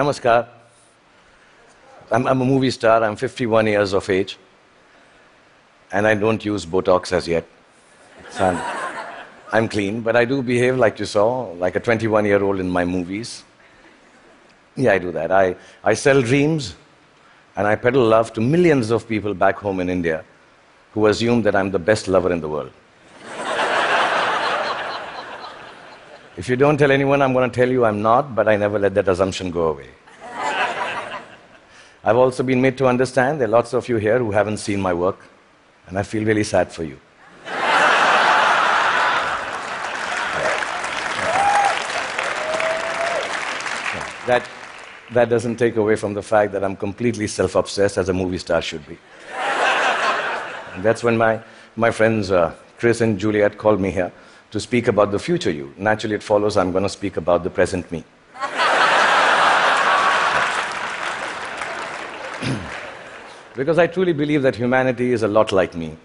Namaskar. I'm, I'm a movie star. I'm 51 years of age. And I don't use Botox as yet. So I'm, I'm clean, but I do behave like you saw, like a 21 year old in my movies. Yeah, I do that. I, I sell dreams and I peddle love to millions of people back home in India who assume that I'm the best lover in the world. If you don't tell anyone, I'm going to tell you I'm not, but I never let that assumption go away. I've also been made to understand there are lots of you here who haven't seen my work, and I feel really sad for you. that, that doesn't take away from the fact that I'm completely self obsessed, as a movie star should be. And that's when my, my friends uh, Chris and Juliet called me here to speak about the future you. Naturally, it follows I'm going to speak about the present me. because I truly believe that humanity is a lot like me.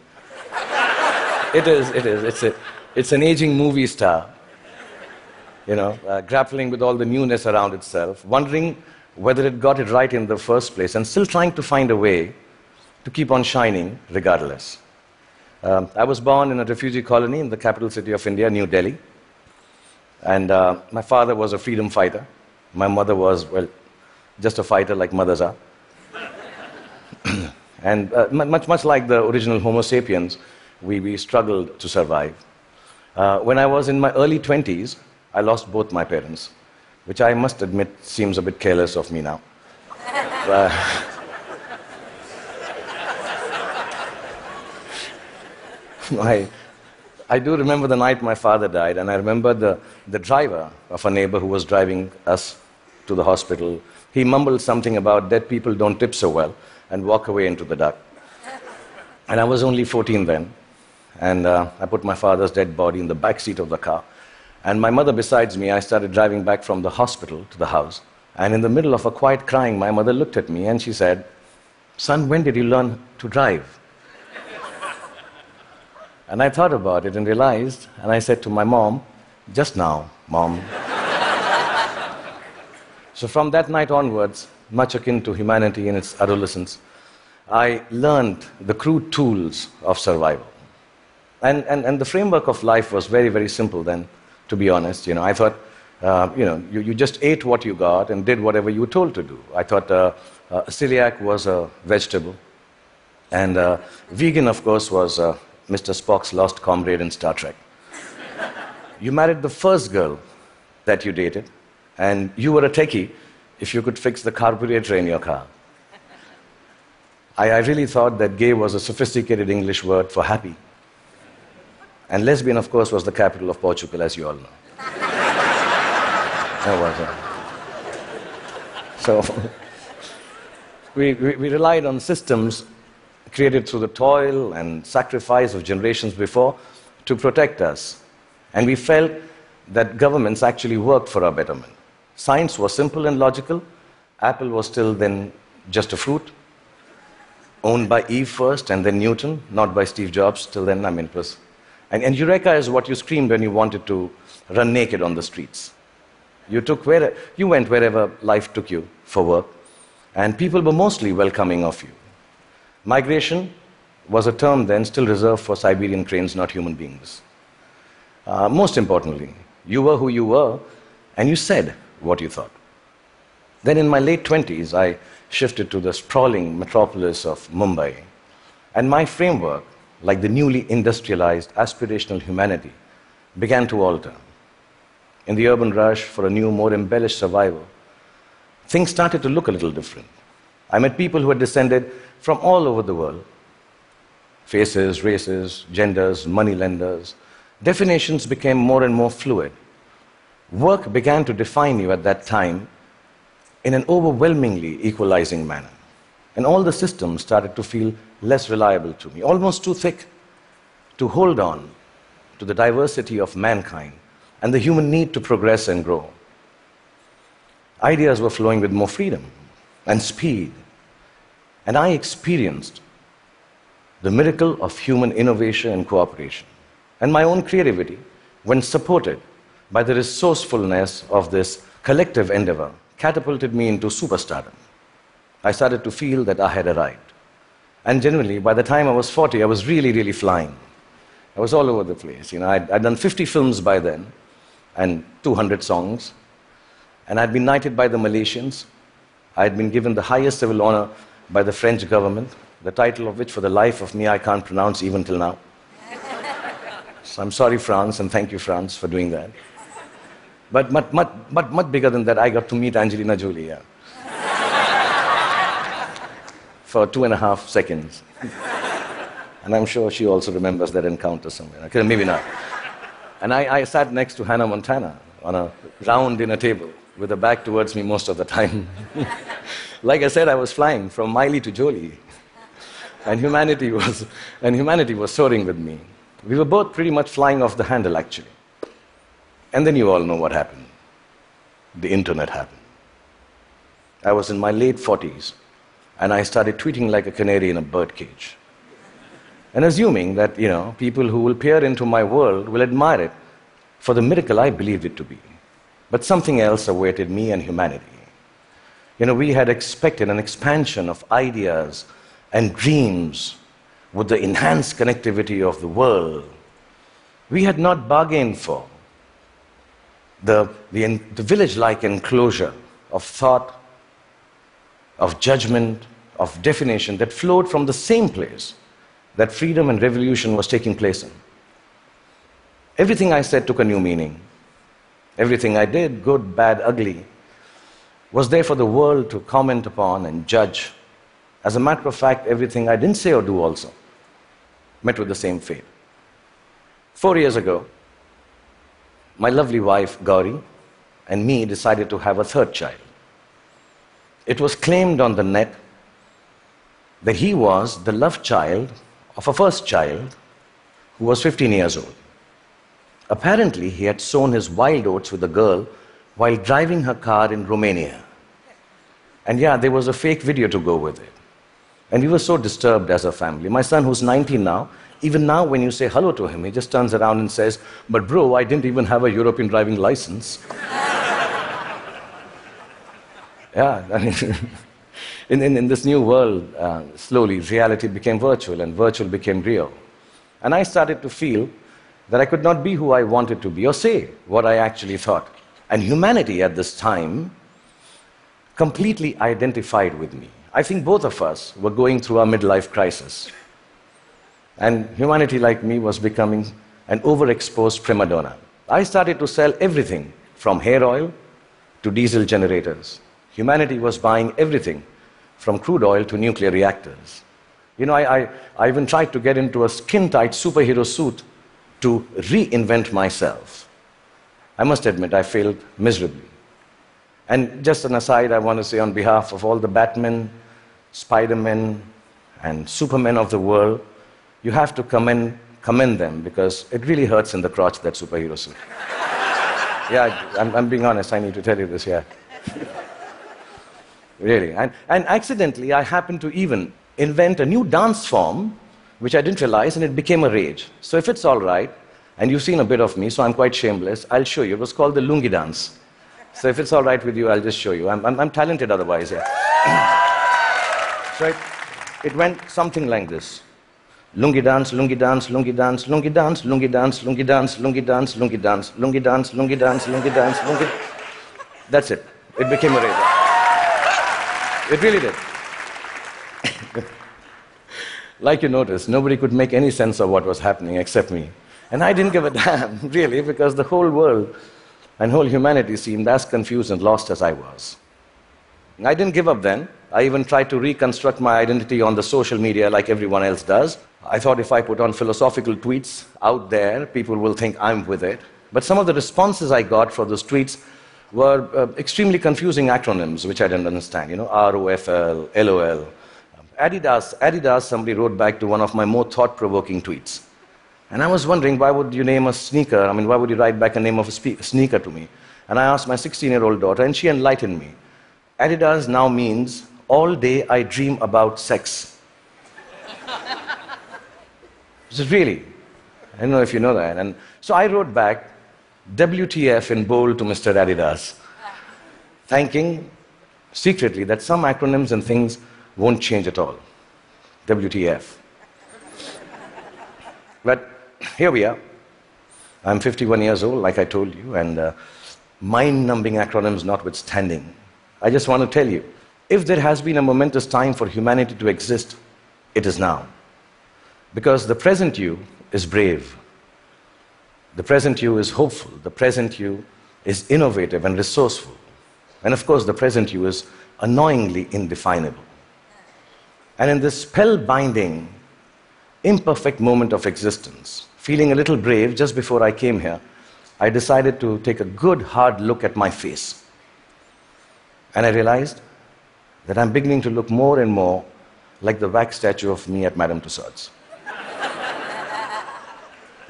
It is, it is. It's, a, it's an aging movie star, you know, uh, grappling with all the newness around itself, wondering whether it got it right in the first place, and still trying to find a way to keep on shining regardless. Um, I was born in a refugee colony in the capital city of India, New Delhi. And uh, my father was a freedom fighter. My mother was, well, just a fighter like mothers are. and uh, much, much like the original Homo sapiens, we, we struggled to survive. Uh, when I was in my early 20s, I lost both my parents, which I must admit seems a bit careless of me now. I, I do remember the night my father died, and I remember the, the driver of a neighbor who was driving us to the hospital. He mumbled something about dead people don't tip so well and walk away into the dark. And I was only 14 then, and uh, I put my father's dead body in the back seat of the car. And my mother besides me, I started driving back from the hospital to the house. And in the middle of a quiet crying, my mother looked at me and she said, Son, when did you learn to drive? And I thought about it and realized, and I said to my mom, just now, mom. so from that night onwards, much akin to humanity in its adolescence, I learned the crude tools of survival. And, and, and the framework of life was very, very simple then, to be honest. You know, I thought, uh, you know, you, you just ate what you got and did whatever you were told to do. I thought uh, uh, celiac was a vegetable. And uh, vegan, of course, was uh, Mr. Spock's lost comrade in Star Trek. you married the first girl that you dated, and you were a techie if you could fix the carburetor in your car. I, I really thought that gay was a sophisticated English word for happy. And lesbian, of course, was the capital of Portugal, as you all know. that was it. So, we, we, we relied on systems created through the toil and sacrifice of generations before to protect us. And we felt that governments actually worked for our betterment. Science was simple and logical. Apple was still then just a fruit, owned by Eve first and then Newton, not by Steve Jobs. Till then, I mean, it was. And, and Eureka is what you screamed when you wanted to run naked on the streets. You, took where, you went wherever life took you for work, and people were mostly welcoming of you. Migration was a term then still reserved for Siberian cranes, not human beings. Uh, most importantly, you were who you were, and you said what you thought. Then in my late 20s, I shifted to the sprawling metropolis of Mumbai, and my framework, like the newly industrialized aspirational humanity, began to alter. In the urban rush for a new, more embellished survival, things started to look a little different. I met people who had descended from all over the world faces, races, genders, money lenders. Definitions became more and more fluid. Work began to define you at that time in an overwhelmingly equalizing manner. And all the systems started to feel less reliable to me, almost too thick to hold on to the diversity of mankind and the human need to progress and grow. Ideas were flowing with more freedom and speed and I experienced the miracle of human innovation and cooperation. And my own creativity, when supported by the resourcefulness of this collective endeavor, catapulted me into superstardom. I started to feel that I had arrived. And generally, by the time I was 40, I was really, really flying. I was all over the place. You know, I'd, I'd done 50 films by then and 200 songs. And I'd been knighted by the Malaysians. I'd been given the highest civil honor by the French government, the title of which, for the life of me, I can't pronounce even till now. so I'm sorry, France, and thank you, France, for doing that. But much, much, much, much bigger than that, I got to meet Angelina Jolie. Yeah. for two and a half seconds. and I'm sure she also remembers that encounter somewhere. Okay, maybe not. And I, I sat next to Hannah Montana on a round dinner table with her back towards me most of the time. like I said, I was flying from Miley to Jolie. And humanity was, and humanity was soaring with me. We were both pretty much flying off the handle, actually. And then you all know what happened. The internet happened. I was in my late 40s, and I started tweeting like a canary in a birdcage. And assuming that, you know, people who will peer into my world will admire it for the miracle I believed it to be. But something else awaited me and humanity. You know, we had expected an expansion of ideas and dreams with the enhanced connectivity of the world. We had not bargained for the, the, the village like enclosure of thought, of judgment, of definition that flowed from the same place that freedom and revolution was taking place in. Everything I said took a new meaning. Everything I did, good, bad, ugly, was there for the world to comment upon and judge. As a matter of fact, everything I didn't say or do also met with the same fate. Four years ago, my lovely wife, Gauri, and me decided to have a third child. It was claimed on the net that he was the love child of a first child who was 15 years old. Apparently, he had sown his wild oats with a girl while driving her car in Romania. And yeah, there was a fake video to go with it. And we were so disturbed as a family. My son, who's 19 now, even now when you say hello to him, he just turns around and says, But bro, I didn't even have a European driving license. yeah, I mean, in, in, in, this new world, uh, slowly reality became virtual and virtual became real. And I started to feel that I could not be who I wanted to be or say what I actually thought. And humanity at this time completely identified with me. I think both of us were going through our midlife crisis. And humanity, like me, was becoming an overexposed prima donna. I started to sell everything from hair oil to diesel generators. Humanity was buying everything from crude oil to nuclear reactors. You know, I, I, I even tried to get into a skin tight superhero suit to reinvent myself. I must admit, I failed miserably. And just an aside, I want to say on behalf of all the Batmen, Spider-Men, and Supermen of the world, you have to commend, commend them because it really hurts in the crotch, that superhero suit. yeah, I'm, I'm being honest, I need to tell you this, yeah. really. And, and accidentally, I happened to even invent a new dance form which I didn't realize, and it became a rage. So if it's all right, and you've seen a bit of me, so I'm quite shameless, I'll show you. It was called the Lungi dance. So if it's all right with you, I'll just show you. I'm, I'm, I'm talented otherwise, yeah. so it, it went something like this. Lungi dance, lungi dance, lungi dance, lungi dance, lungi dance, lungi dance, lungi dance, lungi dance, lungi dance, lungi dance, lungi dance, lungi. That's it. It became a rage. It really did. Like you noticed, nobody could make any sense of what was happening except me. And I didn't give a damn, really, because the whole world and whole humanity seemed as confused and lost as I was. I didn't give up then. I even tried to reconstruct my identity on the social media like everyone else does. I thought if I put on philosophical tweets out there, people will think I'm with it. But some of the responses I got for those tweets were uh, extremely confusing acronyms, which I didn't understand. You know, ROFL, LOL. Adidas, Adidas, somebody wrote back to one of my more thought provoking tweets. And I was wondering, why would you name a sneaker? I mean, why would you write back a name of a spe- sneaker to me? And I asked my 16 year old daughter, and she enlightened me. Adidas now means all day I dream about sex. Is really, I don't know if you know that. And so I wrote back WTF in bold to Mr. Adidas, thanking secretly that some acronyms and things won't change at all. WTF. but here we are. I'm 51 years old, like I told you, and uh, mind numbing acronyms notwithstanding. I just want to tell you if there has been a momentous time for humanity to exist, it is now. Because the present you is brave. The present you is hopeful. The present you is innovative and resourceful. And of course, the present you is annoyingly indefinable. And in this spellbinding, imperfect moment of existence, feeling a little brave just before I came here, I decided to take a good hard look at my face. And I realized that I'm beginning to look more and more like the wax statue of me at Madame Tussauds.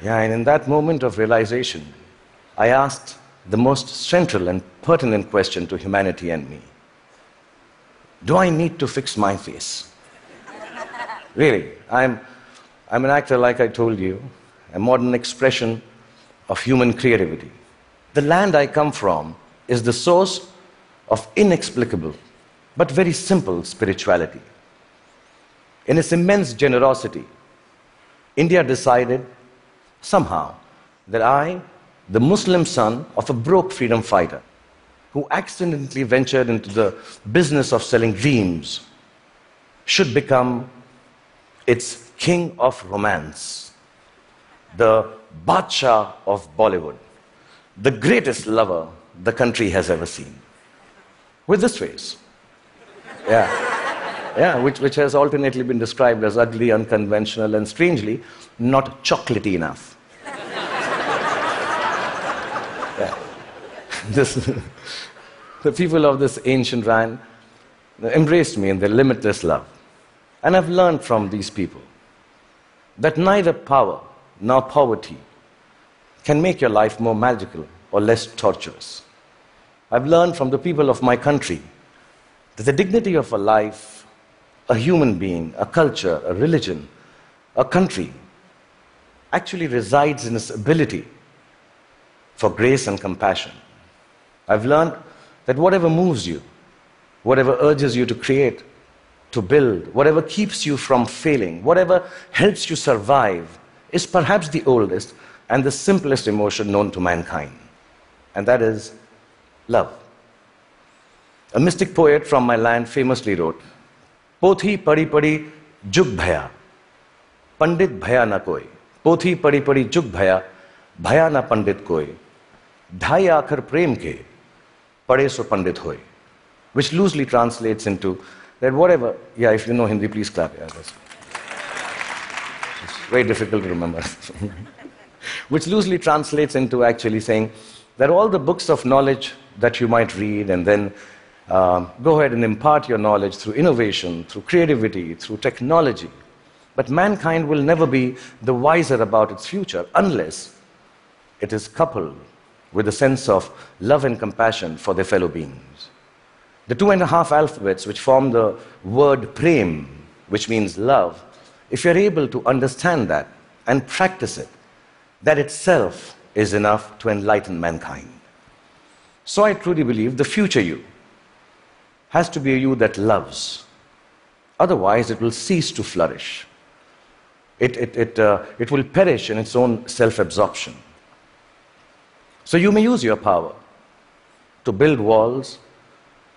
yeah, and in that moment of realization, I asked the most central and pertinent question to humanity and me Do I need to fix my face? Really, I'm, I'm an actor, like I told you, a modern expression of human creativity. The land I come from is the source of inexplicable but very simple spirituality. In its immense generosity, India decided somehow that I, the Muslim son of a broke freedom fighter who accidentally ventured into the business of selling dreams, should become its king of romance, the Badshah of Bollywood, the greatest lover the country has ever seen. With this face. Yeah. Yeah, which, which has alternately been described as ugly, unconventional, and strangely, not chocolatey enough. yeah. This, the people of this ancient land embraced me in their limitless love. And I've learned from these people that neither power nor poverty can make your life more magical or less torturous. I've learned from the people of my country that the dignity of a life, a human being, a culture, a religion, a country, actually resides in its ability for grace and compassion. I've learned that whatever moves you, whatever urges you to create, to build, whatever keeps you from failing, whatever helps you survive, is perhaps the oldest and the simplest emotion known to mankind. And that is love. A mystic poet from my land famously wrote, Pothi padi padi jug bhaya, pandit bhaya na koi. Pothi padi padi jug bhaya, bhaya na pandit koi. Dhai akhar prem ke, pade so pandit hoy. Which loosely translates into that whatever, yeah, if you know Hindi, please clap. Yeah, that's it's very difficult to remember. Which loosely translates into actually saying that all the books of knowledge that you might read and then um, go ahead and impart your knowledge through innovation, through creativity, through technology. But mankind will never be the wiser about its future unless it is coupled with a sense of love and compassion for their fellow beings. The two and a half alphabets which form the word prem, which means love, if you're able to understand that and practice it, that itself is enough to enlighten mankind. So I truly believe the future you has to be a you that loves. Otherwise, it will cease to flourish. It, it, it, uh, it will perish in its own self absorption. So you may use your power to build walls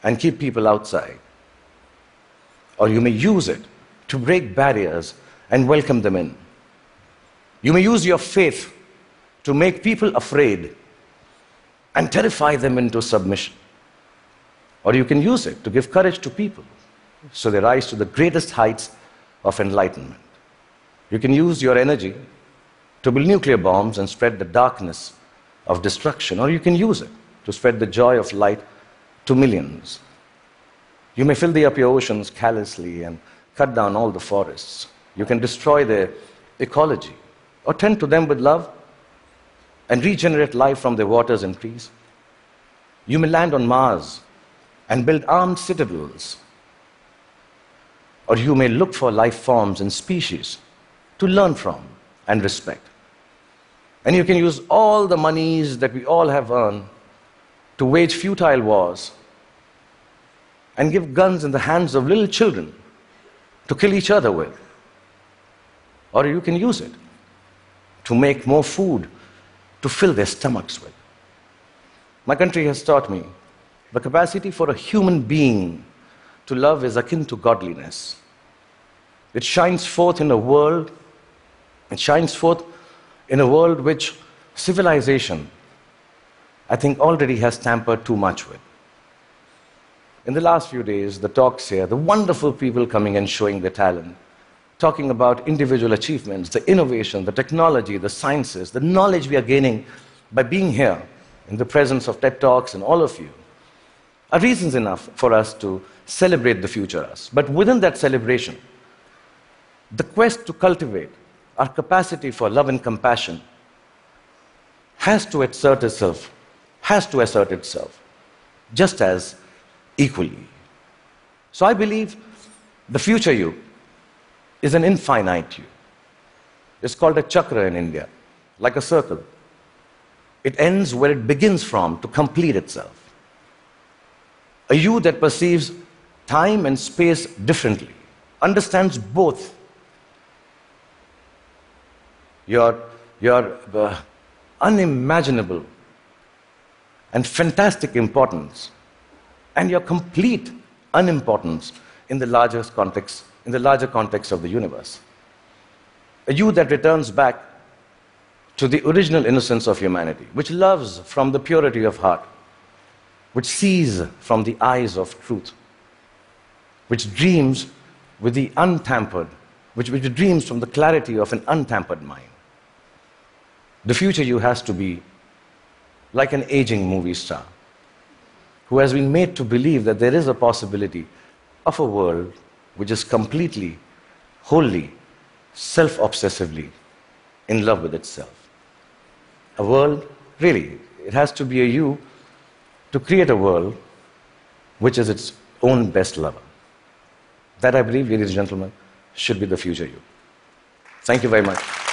and keep people outside. Or you may use it to break barriers and welcome them in. You may use your faith to make people afraid and terrify them into submission. Or you can use it to give courage to people so they rise to the greatest heights of enlightenment. You can use your energy to build nuclear bombs and spread the darkness of destruction, or you can use it to spread the joy of light to millions. You may filthy up your oceans callously and cut down all the forests. You can destroy their ecology or tend to them with love and regenerate life from their waters and trees. You may land on Mars and build armed citadels. Or you may look for life forms and species to learn from and respect. And you can use all the monies that we all have earned to wage futile wars and give guns in the hands of little children to kill each other with. Or you can use it to make more food to fill their stomachs with. My country has taught me the capacity for a human being to love is akin to godliness. It shines forth in a world, it shines forth in a world which civilization, I think, already has tampered too much with. In the last few days, the talks here, the wonderful people coming and showing their talent, talking about individual achievements, the innovation, the technology, the sciences, the knowledge we are gaining by being here in the presence of TED Talks and all of you, are reasons enough for us to celebrate the future us. But within that celebration, the quest to cultivate our capacity for love and compassion has to assert itself, has to assert itself, just as equally. So I believe the future you is an infinite you. It's called a chakra in India, like a circle. It ends where it begins from to complete itself. A you that perceives time and space differently, understands both your, your uh, unimaginable and fantastic importance and your complete unimportance in the larger context, in the larger context of the universe. A you that returns back to the original innocence of humanity, which loves from the purity of heart, which sees from the eyes of truth, which dreams with the untampered, which, which dreams from the clarity of an untampered mind. The future you has to be like an aging movie star who has been made to believe that there is a possibility of a world which is completely, wholly, self obsessively in love with itself. A world, really, it has to be a you to create a world which is its own best lover. That, I believe, ladies and gentlemen, should be the future you. Thank you very much.